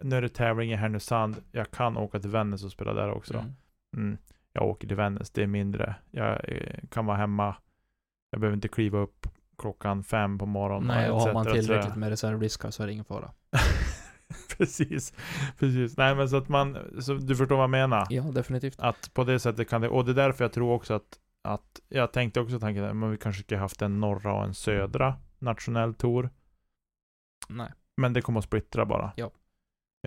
nu är det tävling i Härnösand. Jag kan åka till Vännäs och spela där också. Mm. Mm. jag åker till Vännäs, det är mindre. Jag eh, kan vara hemma, jag behöver inte kliva upp klockan fem på morgonen. Nej, och har man tillräckligt med reservdiskar så är det ingen fara. *laughs* precis, precis. Nej men så att man, så du förstår vad jag menar? Ja, definitivt. Att på det sättet kan det, och det är därför jag tror också att, att jag tänkte också tanken, men vi kanske skulle haft en norra och en södra nationell tour. Nej. Men det kommer att splittra bara. Ja.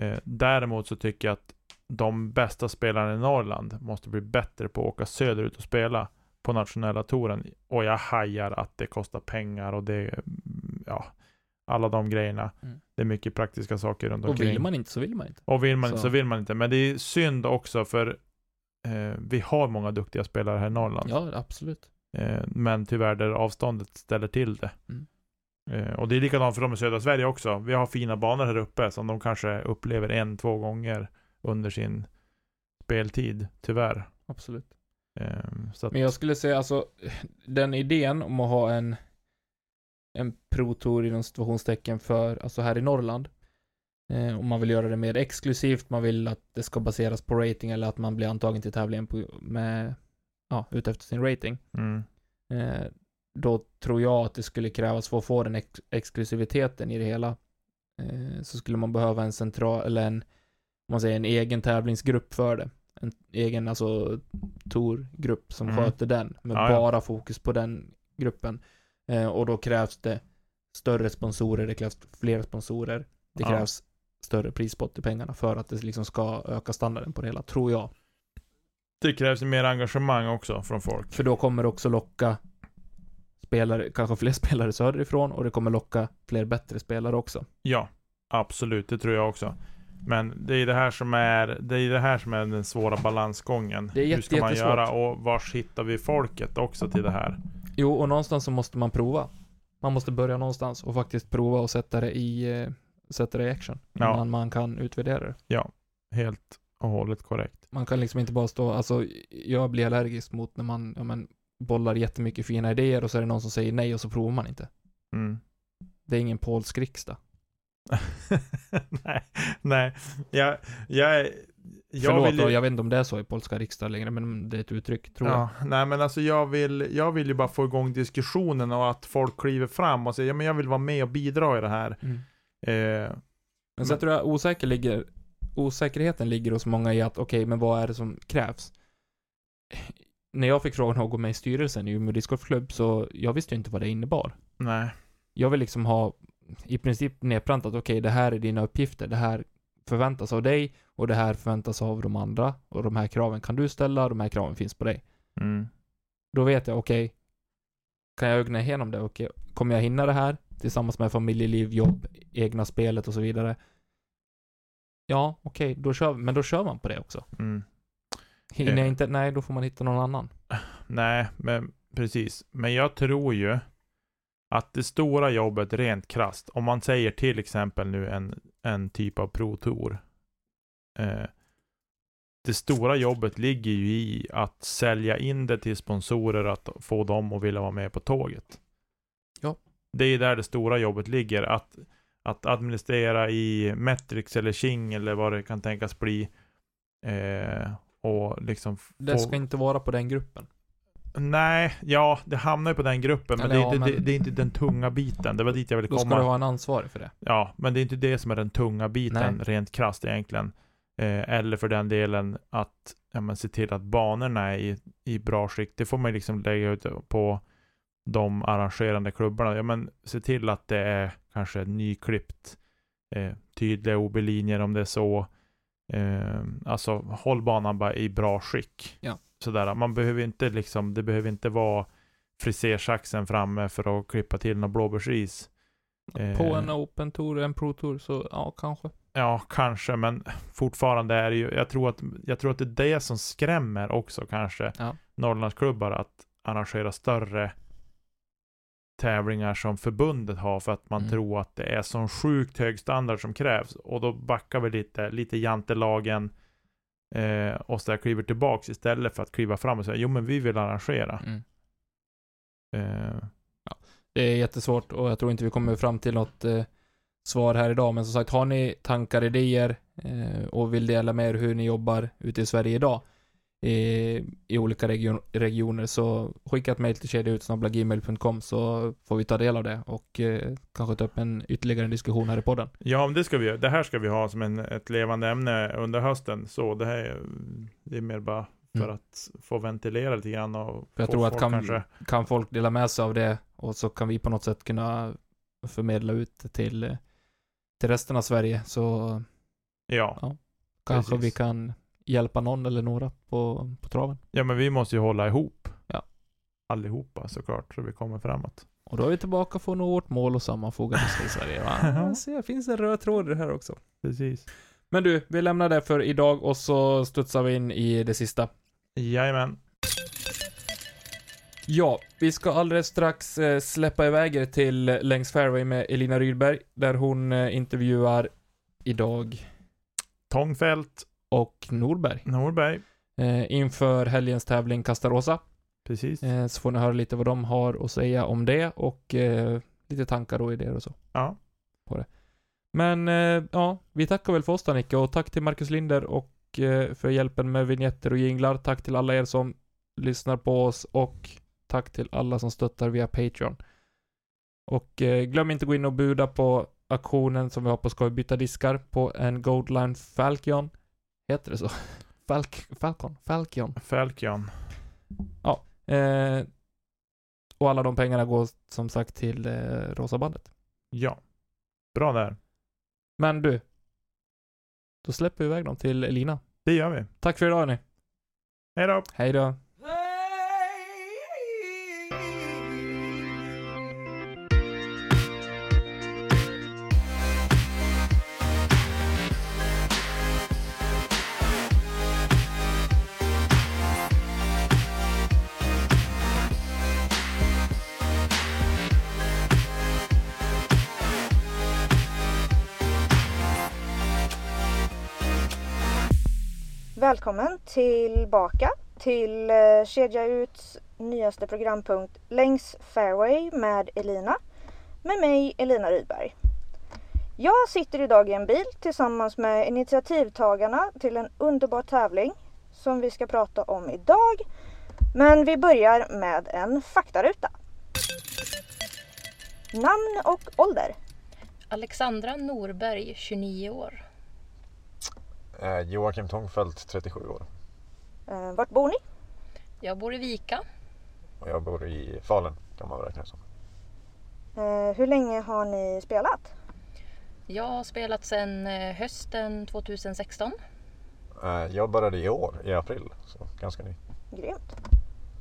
Eh, däremot så tycker jag att de bästa spelarna i Norrland måste bli bättre på att åka söderut och spela på nationella touren. Och jag hajar att det kostar pengar och det, mm, ja, alla de grejerna. Mm. Det är mycket praktiska saker runt Och omkring. vill man inte så vill man inte. Och vill man inte Så. så vill man inte. Men det är synd också för eh, vi har många duktiga spelare här i Norrland. Ja, absolut. Eh, men tyvärr där avståndet ställer till det. Mm. Eh, och det är likadant för dem i södra Sverige också. Vi har fina banor här uppe som de kanske upplever en, två gånger under sin speltid, tyvärr. Absolut. Eh, så att, Men jag skulle säga alltså, den idén om att ha en en pro-tour inom situationstecken för, alltså här i Norrland. Eh, om man vill göra det mer exklusivt, man vill att det ska baseras på rating eller att man blir antagen till tävlingen på, med, ja, utefter sin rating. mm, Eh, då tror jag att det skulle krävas för att få den ex- exklusiviteten i det hela. Eh, så skulle man behöva en central, eller en, om man säger en egen tävlingsgrupp för det. En egen, alltså, tourgrupp som Mm. sköter den. Med Ja, ja. bara fokus på den gruppen. Eh, och då krävs det större sponsorer, det krävs fler sponsorer. Det Ja. krävs större prispott i pengarna för att det liksom ska öka standarden på det hela, tror jag. det krävs mer engagemang också från folk. För då kommer det också locka spelare, kanske fler *laughs* spelare söderifrån och det kommer locka fler bättre spelare också. Ja, absolut, det tror jag också. Men det är det här som är, det är det här som är den svåra balansgången. Det är jätte- Hur ska man göra och vars hittar vi folket också till det här? Jo, och någonstans så måste man prova. Man måste börja någonstans och faktiskt prova och sätta det i, eh, sätta det i action. Ja. Innan man kan utvärdera det. Helt och hållet korrekt. Man kan liksom inte bara stå, alltså jag blir allergisk mot när man, ja men, bollar jättemycket fina idéer och så är det någon som säger nej och så provar man inte. Mm. Det är ingen polsk riksdag. *laughs* nej, nej. Jag, jag, jag Förlåt, vill ju- jag vet inte om det är så i polska riksdag längre, men det är ett uttryck, tror jag. Ja, nej men alltså jag vill, jag vill ju bara få igång diskussionen och att folk kliver fram och säger ja men jag vill vara med och bidra i det här. Mm. Eh, Men sen Men- tror jag osäker ligger, osäkerheten ligger hos många i att okej, men vad är det som krävs? När jag fick frågan att gå med i styrelsen i Umeå discgolfklubb så jag visste ju inte vad det innebar. nej. Jag vill liksom ha i princip nedplantat, okej, det här är dina uppgifter, det här förväntas av dig och det här förväntas av de andra och de här kraven kan du ställa, de här kraven finns på dig. Mm. Då vet jag, okej, kan jag ögna igenom det? Okej, kommer jag hinna det här tillsammans med familjeliv, jobb, egna spelet och så vidare? Ja, okej, då kör men då kör man på det också. Mm. Hinner jag Eh. inte, nej, då får man hitta någon annan. Nej, men precis. Men jag tror ju att det stora jobbet rent krast, om man säger till exempel nu en, en typ av pro-tour. Eh, det stora jobbet ligger ju i att sälja in det till sponsorer, att få dem att vilja vara med på tåget. Ja. Det är där det stora jobbet ligger. Att, att administrera i Metrix eller King eller vad det kan tänkas bli. Eh, och liksom Det ska inte vara på den gruppen. Nej, ja, det hamnar ju på den gruppen, men, Eller det, är ja, inte, men- det, det är inte den tunga biten. Det var dit jag ville Då ska komma. du ha en ansvarig för det. Ja, men det är inte det som är den tunga biten, Nej. rent krasst egentligen. Eh, eller för den delen att ja, men se till att banorna är i, i bra skick. Det får man ju liksom lägga ut på de arrangerande klubbarna. Ja, men se till att det är kanske nyklippt, eh, tydliga OB-linjer om det är så. Eh, alltså håll banan bara i bra skick. Ja. Sådär. Man behöver inte liksom, det behöver inte vara frisersaxen framme för att klippa till något blåbärsris. Eh, På en open tour, en pro tour, så ja, kanske. Ja, kanske, men fortfarande är det ju, jag tror att, jag tror att det är det som skrämmer också kanske Ja. Norrlandsklubbar att arrangera större tävlingar som förbundet har för att man Mm. tror att det är sån sjukt hög standard som krävs och då backar vi lite, lite jantelagen eh, och så där kliver tillbaks istället för att kliva fram och säga jo men vi vill arrangera. Mm. Eh, Det är jättesvårt och jag tror inte vi kommer fram till något eh, svar här idag. Men som sagt, har ni tankar, idéer eh, och vill dela med er hur ni jobbar ute i Sverige idag? I, i olika region, regioner så skicka ett mejl till kedjautsnabblagmail.com så får vi ta del av det och eh, kanske ta upp en ytterligare diskussion här i podden. Ja, men det ska vi. Det här ska vi ha som en, ett levande ämne under hösten. Så det här är, det är mer bara för Mm. att få ventilera lite grann och jag tror att kan, kanske kan folk dela med sig av det och så kan vi på något sätt kunna förmedla ut till, till resten av Sverige så Ja. kanske Precis. vi kan hjälpa någon eller några på, på traven. ja, men vi måste ju hålla ihop. Ja. Allihopa såklart, så vi kommer framåt. Och då är vi tillbaka på nå vårt mål och sammanfoga det i Sverige. Va? *laughs* Jag ser, det finns en röd tråd i det här också. Precis. Men du, vi lämnar det för idag och så studsar vi in i det sista. Jajamän. Ja, vi ska alldeles strax eh, släppa iväg er till Längs Fairway med Elina Rydberg, där hon eh, intervjuar idag Tångfält, och Norberg Norberg. eh, inför helgens tävling Castarosa. Precis. Eh, så får ni höra lite vad de har att säga om det och eh, lite tankar och idéer och så. Ja. Men eh, ja, vi tackar väl för oss då Nicke och tack till Marcus Linder och eh, för hjälpen med vignetter och jinglar. Tack till alla er som lyssnar på oss och tack till alla som stöttar via Patreon. Och eh, glöm inte gå in och buda på aktionen som vi har på vi byta diskar på en Goldline Falcon. Heter det så? Falk, Falcon? Falcon. Falcon. Eh, och alla de pengarna går som sagt till eh, Rosa bandet. Ja. Bra där. Men du. Då släpper vi iväg dem till Elina. Det gör vi. Tack för idag ni. Hej då. Hej då. Tillbaka till eh, Kedja Uts nyaste programpunkt Längs Fairway med Elina. Med mig Elina Rydberg. Jag sitter idag i en bil tillsammans med initiativtagarna till en underbar tävling som vi ska prata om idag. Men vi börjar med en faktaruta. Namn och ålder. Alexandra Norberg, 29 år. Eh, Joakim Tångfält, 37 år. Eh, Vart bor ni? Jag bor i Vika. Och jag bor i Falun, kan man räkna som. Eh, Hur länge har ni spelat? Jag har spelat sedan eh, hösten 2016. Eh, jag började i år, i april, så ganska ny. Grymt.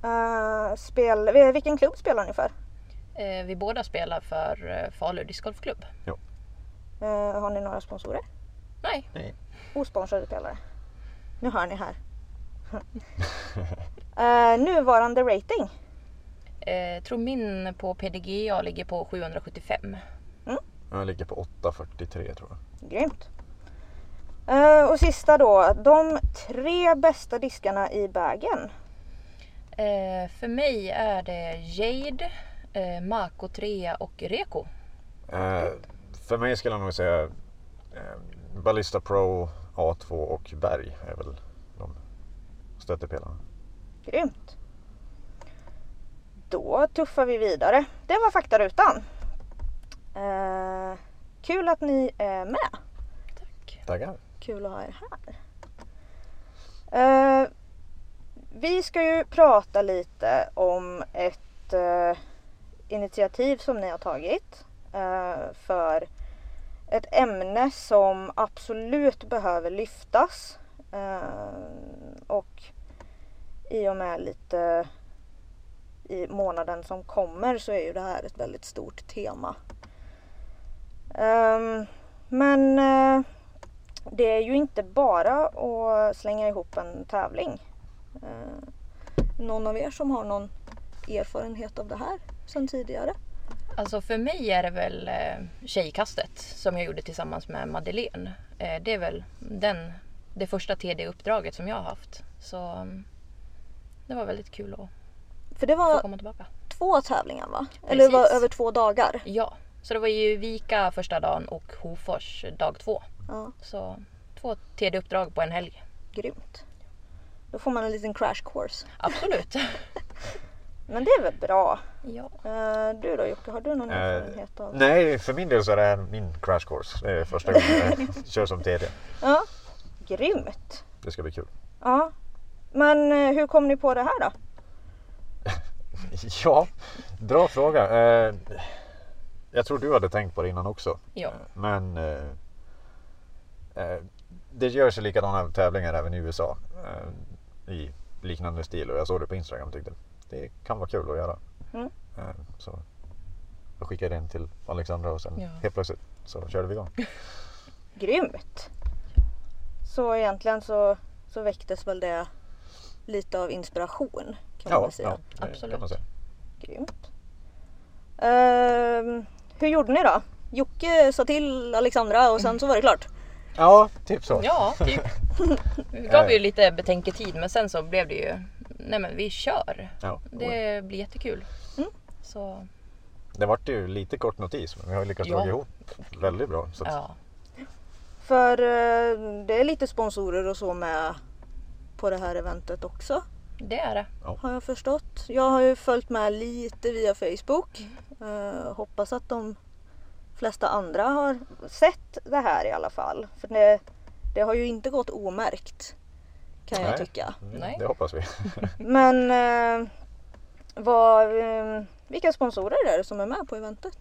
Eh, spel, vilken klubb spelar ni för? Eh, Vi båda spelar för Falu discgolfklubb. Eh, har ni några sponsorer? Nej, Osponsrade spelare. Nu hör ni här. Eh, nuvarande rating? eh, tror min på PDGA ligger på 775. Jag ligger på 8.43 tror jag. Grymt. Eh, och sista då, de tre bästa diskarna i bagen. Eh, För mig är det Jade, eh, Mako 3 och Reko. För mig skulle jag nog säga Ballista Pro, A2 och Berg är väl stöttepelarna. Grymt. Då tuffar vi vidare. Det var faktarutan. Eh, kul att ni är med. Tack. Tackar. Kul att ha er här. Eh, vi ska ju prata lite om ett eh, initiativ som ni har tagit eh, för ett ämne som absolut behöver lyftas. Eh, och i och med lite i månaden som kommer så är ju det här ett väldigt stort tema. Um, men uh, det är ju inte bara att slänga ihop en tävling. Uh, någon av er som har någon erfarenhet av det här sedan tidigare? Alltså för mig är det väl eh, Tjejkastet som jag gjorde tillsammans med Madeleine. Det är väl den, det första TD-uppdraget som jag har haft. Så mm det var väldigt kul att För det få var komma tillbaka. två tävlingar va? Eller det var Precis. över två dagar? Ja, så det var ju Vika första dagen och Hofors dag två. Ja, Så två TD-uppdrag på en helg. grymt. Då får man en liten crash course. Absolut. *laughs* *laughs* Men det är väl bra. ja. Eh, du då Jocke, har du någon Eh, erfarenhet av? Nej, för min del så är det här min crash course. Det är första gången jag *laughs* kör som TD. Ja, grymt. Det ska bli kul. Ja. Men eh, hur kom ni på det här då? *laughs* Ja, bra fråga. Eh, jag tror du hade tänkt på det innan också. ja. Men eh, eh, det görs ju likadana tävlingar även i USA. Eh, I liknande stil och jag såg det på Instagram och tyckte det kan vara kul att göra. Mm. Eh, så jag skickade in till Alexandra och sen Ja. helt plötsligt så körde vi igång. *laughs* Grymt. Så egentligen så, så väcktes väl det lite av inspiration kan man Ja, väl säga. ja Absolut. kan man säga. Grymt. Ehm, hur gjorde ni då? Jocke sa till Alexandra och sen så var det klart. Ja, typ så. Ja, typ. *laughs* Vi gav ju lite betänketid men sen så blev det ju, nej men vi kör. Ja. Det blir jättekul. Så Det vart ju lite kort notis men vi har ju lyckats Ja. dra ihop väldigt bra. Så att, ja, För eh, det är lite sponsorer och så med på det här eventet också. det är det. Har jag förstått. Jag har ju följt med lite via Facebook. Eh, hoppas att de flesta andra har sett det här i alla fall. För det, det har ju inte gått omärkt. Kan jag Nej. tycka. Nej. Det hoppas vi. *laughs* *laughs* Men eh, vad, eh, vilka sponsorer är det som är med på eventet?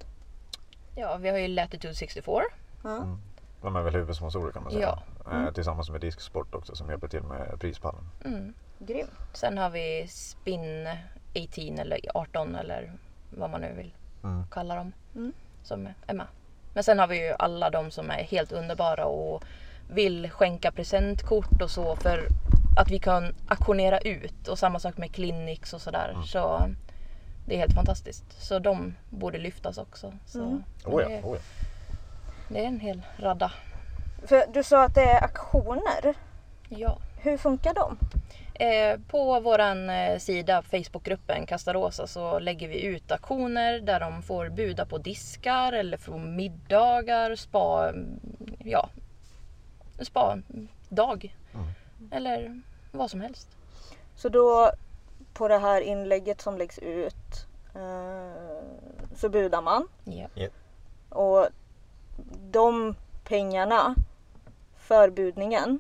Ja, vi har ju Latitude 64. Ja. De är väl huvudsponsorer kan man säga. Ja. Eh, tillsammans med Disksport också som hjälper till med prispallen. Mm. Grymt. Sen har vi Spin 18 eller 18 eller vad man nu vill Mm. kalla dem. Mm. Som är med. Men sen har vi ju alla de som är helt underbara och vill skänka presentkort och så för att vi kan auktionera ut och samma sak med clinics och sådär. Mm. Så det är helt fantastiskt. Så de borde lyftas också. Så Mm. Oh ja, oh ja. Det är en hel radda. För du sa att det är aktioner. Ja. Hur funkar de? Eh, på våran eh, sida, Facebookgruppen Castarosa, så lägger vi ut auktioner där de får buda på diskar eller från middagar, spa, mm, ja, spa-dag. Eller vad som helst. Så då på det här inlägget som läggs ut eh, så budar man. Ja. Och de pengarna för budningen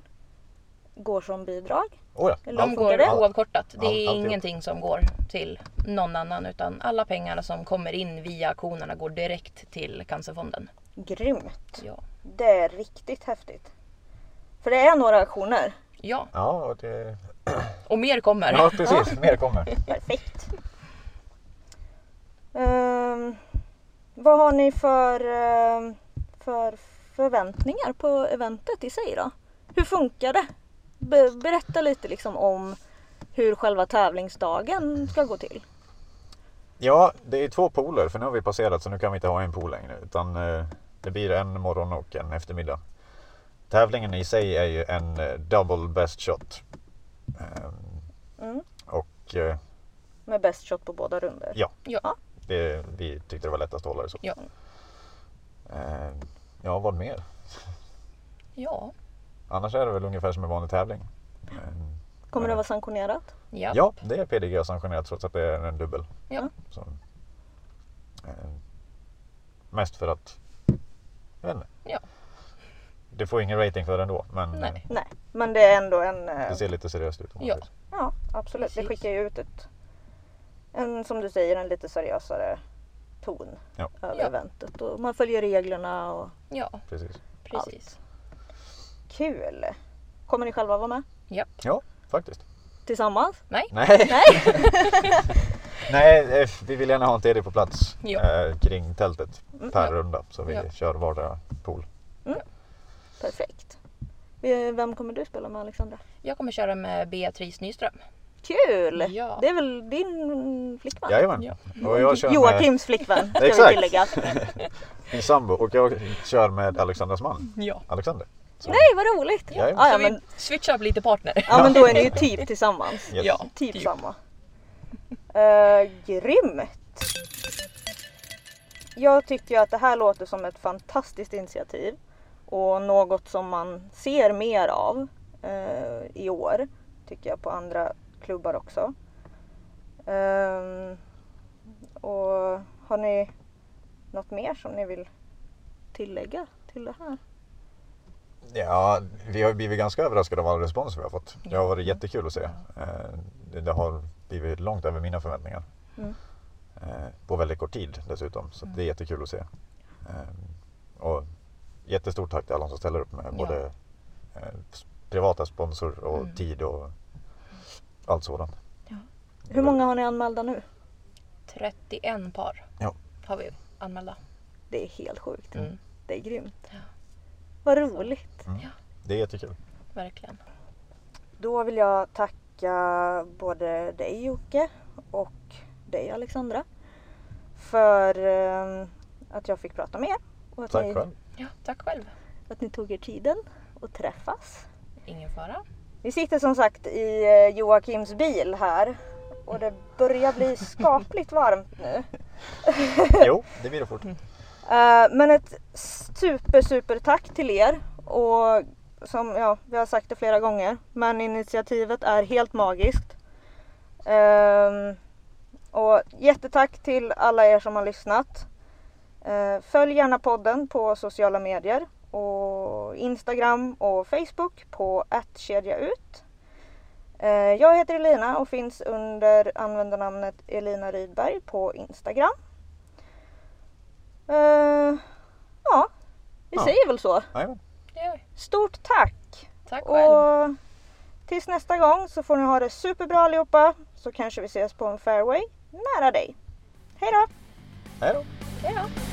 går som bidrag. Oh ja. Eller De går det? oavkortat. Det All- är alltihop. ingenting som går till någon annan utan alla pengarna som kommer in via auktionerna går direkt till Cancerfonden. Grymt. Ja. Det är riktigt häftigt. För det är några aktioner. ja, Ja, och det... *clears throat* och mer kommer. ja precis. Mer kommer. *laughs* Perfekt. Ehm, vad har ni för, ehm, för förväntningar på eventet i sig då? Hur funkar det? Be- berätta lite liksom om hur själva tävlingsdagen ska gå till. Ja, det är två pooler för nu har vi passerat så nu kan vi inte ha en pool längre. Utan eh, det blir en morgon och en eftermiddag. Tävlingen i sig är ju en eh, double best shot. Ehm, Mm. Och eh, Med best shot på båda runder. ja, Ja. det, vi tyckte det var lättast att hålla det så. Ja. Ehm, ja, vad mer? Ja. Annars är det väl ungefär som en vanlig tävling. Ehm, Kommer det vara sanktionerat? Ja. Ja, det är PDG sanktionerat trots att det är en dubbel. Ja. Så, eh, mest för att, jag vet inte. Ja. Det får ingen rating för ändå men Nej. eh, Nej, men det är ändå en... eh, det ser lite seriöst ut. Ja. Ja, absolut. Det Precis. skickar ju ut ett, en, som du säger, en lite seriösare ton Ja. över Ja. eventet. Och man följer reglerna och Ja, Precis. precis. kul. Kommer ni själva vara med? Ja. Ja, faktiskt. Tillsammans? Nej. Nej, Nej *laughs* eh, vi vill gärna ha en TD på plats eh, kring tältet per Ja. runda så vi Ja. kör vardera pool. Perfekt. Eh, Vem kommer du spela med Alexandra? Jag kommer köra med Beatrice Nyström. Kul! Ja. Det är väl din flickvän? Jajamän. Ja. Och jag kör med Joakims flickvän ska vi Exakt. tillägga. *laughs* min sambo och jag kör med Alexandras man. Ja. Alexander. Så, Nej vad roligt! Ja, Ja, ja, Så men, vi switchar upp lite partner. ja men då är ni ju *laughs* typ tillsammans. yes. Ja. Typ Typ. samma. Uh, grymt! Jag tycker att det här låter som ett fantastiskt initiativ och något som man ser mer av eh, i år. tycker jag på andra klubbar också. Ehm, och har ni något mer som ni vill tillägga till det här? Ja, vi har blivit ganska överraskade av all respons vi har fått. Det har varit jättekul att se. Eh, Det, har blivit långt över mina förväntningar. Mm. Eh, På väldigt kort tid dessutom. Så det är jättekul att se. Och jättestort tack till alla som ställer upp med både eh, privata sponsor och Mm. tid och allt sådant. Hur många har ni anmälda nu? 31 par Ja. har vi anmälda. Det är helt sjukt. Mm. Det är grymt. Ja. Vad roligt. Det är jättekul. Verkligen. Då vill jag tacka både dig Jocke och dig Alexandra för eh, att jag fick prata med er. Och att, Tack ni, själv. Ja, tack själv. att ni tog er tiden att träffas. Ingen fara. Vi sitter som sagt i eh, Joakims bil här och det börjar bli *laughs* skapligt varmt nu. *laughs* Jo, det blir det fort. Eh, Men ett super super tack till er och som ja, vi har sagt det flera gånger men initiativet är helt magiskt. Ehm, och jättetack till alla er som har lyssnat. Eh, följ gärna podden på sociala medier och Instagram och Facebook på @kedjaut. Eh, jag heter Elina och finns under användarnamnet Elina Rydberg på Instagram. Eh, ja, vi Ja. säger väl så. Stort tack! Tack själv. Och tills nästa gång så får ni ha det superbra allihopa. Så kanske vi ses på en fairway nära dig. Hej då! Hej då. Hej då.